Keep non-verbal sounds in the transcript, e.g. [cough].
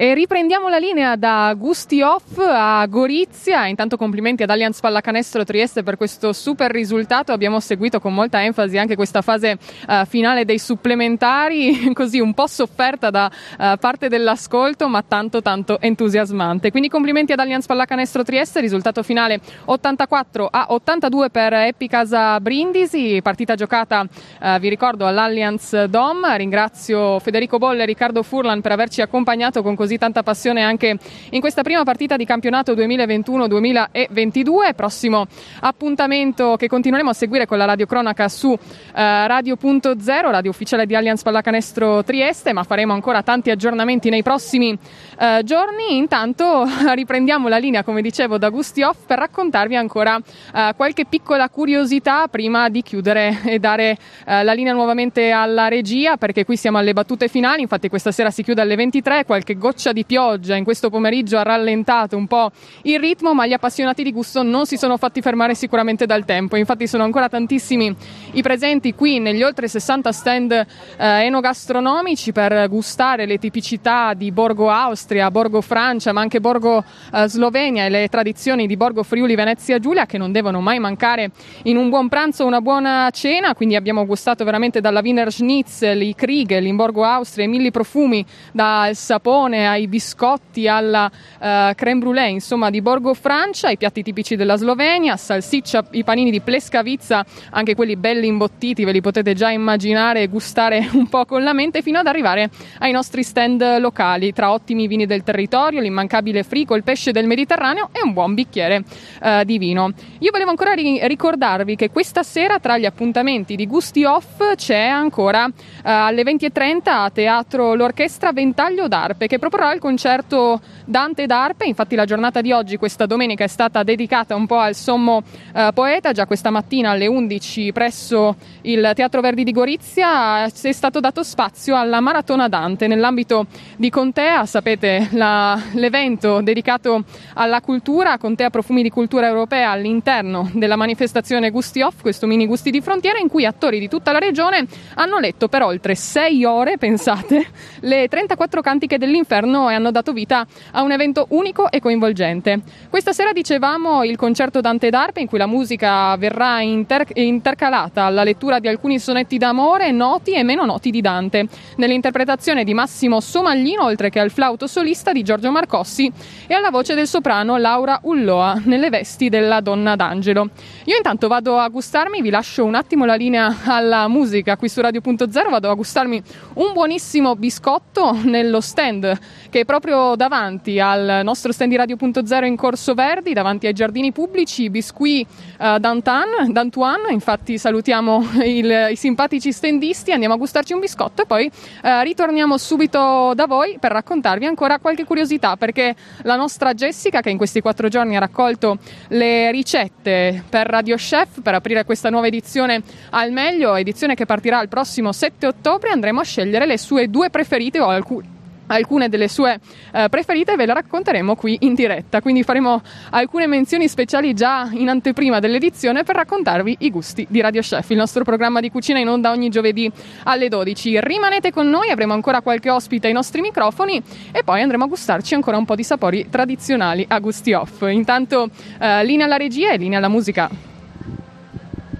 E riprendiamo la linea da Gusti Off a Gorizia. Intanto complimenti ad Allianz Pallacanestro Trieste per questo super risultato. Abbiamo seguito con molta enfasi anche questa fase uh, finale dei supplementari, [laughs] così un po' sofferta da uh, parte dell'ascolto, ma tanto tanto entusiasmante. Quindi complimenti ad Allianz Pallacanestro Trieste, risultato finale 84 a 82 per Epicasa Brindisi, partita giocata, uh, vi ricordo, all'Allianz Dom. Ringrazio Federico Bolle e Riccardo Furlan per averci accompagnato con così tanta passione anche in questa prima partita di campionato 2021-2022. Prossimo appuntamento che continueremo a seguire con la radiocronaca su eh, Radio.0, radio ufficiale di Allianz Pallacanestro Trieste, ma faremo ancora tanti aggiornamenti nei prossimi eh, giorni. Intanto [laughs] riprendiamo la linea, come dicevo, da Gusti Off per raccontarvi ancora eh, qualche piccola curiosità prima di chiudere e dare eh, la linea nuovamente alla regia, perché qui siamo alle battute finali. Infatti, questa sera si chiude alle 23. Qualche goccia di pioggia in questo pomeriggio ha rallentato un po' il ritmo, ma gli appassionati di gusto non si sono fatti fermare sicuramente dal tempo. Infatti sono ancora tantissimi i presenti qui negli oltre 60 stand eh, enogastronomici per gustare le tipicità di Borgo Austria, Borgo Francia, ma anche Borgo eh, Slovenia e le tradizioni di Borgo Friuli Venezia Giulia che non devono mai mancare in un buon pranzo una buona cena. Quindi abbiamo gustato veramente dalla Wiener Schnitzel, i Kriegel in Borgo Austria, i mille profumi dal sapone ai biscotti alla uh, creme brûlée, insomma, di Borgo Francia, i piatti tipici della Slovenia, salsiccia, i panini di Plescavizza, anche quelli belli imbottiti, ve li potete già immaginare e gustare [laughs] un po' con la mente, fino ad arrivare ai nostri stand locali, tra ottimi vini del territorio, l'immancabile frico, il pesce del Mediterraneo e un buon bicchiere uh, di vino. Io volevo ancora ri- ricordarvi che questa sera tra gli appuntamenti di Gusti Off c'è ancora uh, alle 20.30 a Teatro l'Orchestra Ventaglio d'Arpe che proporrà il concerto Dante d'Arpe, infatti la giornata di oggi, questa domenica, è stata dedicata un po' al sommo eh, poeta, già questa mattina alle 11 presso il Teatro Verdi di Gorizia è stato dato spazio alla Maratona Dante. Nell'ambito di Contea, sapete la, l'evento dedicato alla cultura, Contea Profumi di Cultura Europea all'interno della manifestazione Gusti Off, questo mini Gusti di Frontiera in cui attori di tutta la regione hanno letto per oltre 6 ore, pensate, le 34 cantiche dell'inferno e hanno dato vita a un evento unico e coinvolgente. Questa sera dicevamo il concerto Dante d'Arpe in cui la musica verrà inter- intercalata alla lettura di alcuni sonetti d'amore noti e meno noti di Dante, nell'interpretazione di Massimo Somaglino oltre che al flauto solista di Giorgio Marcossi e alla voce del soprano Laura Ulloa nelle vesti della donna d'angelo. Io intanto vado a gustarmi, vi lascio un attimo la linea alla musica qui su Radio.0, vado a gustarmi un buonissimo biscotto nello stand che è proprio davanti al nostro stand di Radio.0 in Corso Verdi, davanti ai giardini pubblici, biscuit uh, Dantan, Dantuan, infatti salutiamo il, i simpatici standisti, andiamo a gustarci un biscotto e poi uh, ritorniamo subito da voi per raccontarvi ancora qualche curiosità, perché la nostra Jessica, che in questi quattro giorni ha raccolto le ricette per Radio Chef, per aprire questa nuova edizione al meglio, edizione che partirà il prossimo 7 ottobre, andremo a scegliere le sue due preferite o alcune alcune delle sue eh, preferite ve le racconteremo qui in diretta, quindi faremo alcune menzioni speciali già in anteprima dell'edizione per raccontarvi i gusti di Radio Chef, il nostro programma di cucina in onda ogni giovedì alle 12. Rimanete con noi, avremo ancora qualche ospite ai nostri microfoni e poi andremo a gustarci ancora un po' di sapori tradizionali a gusti off. Intanto eh, linea alla regia e linea alla musica.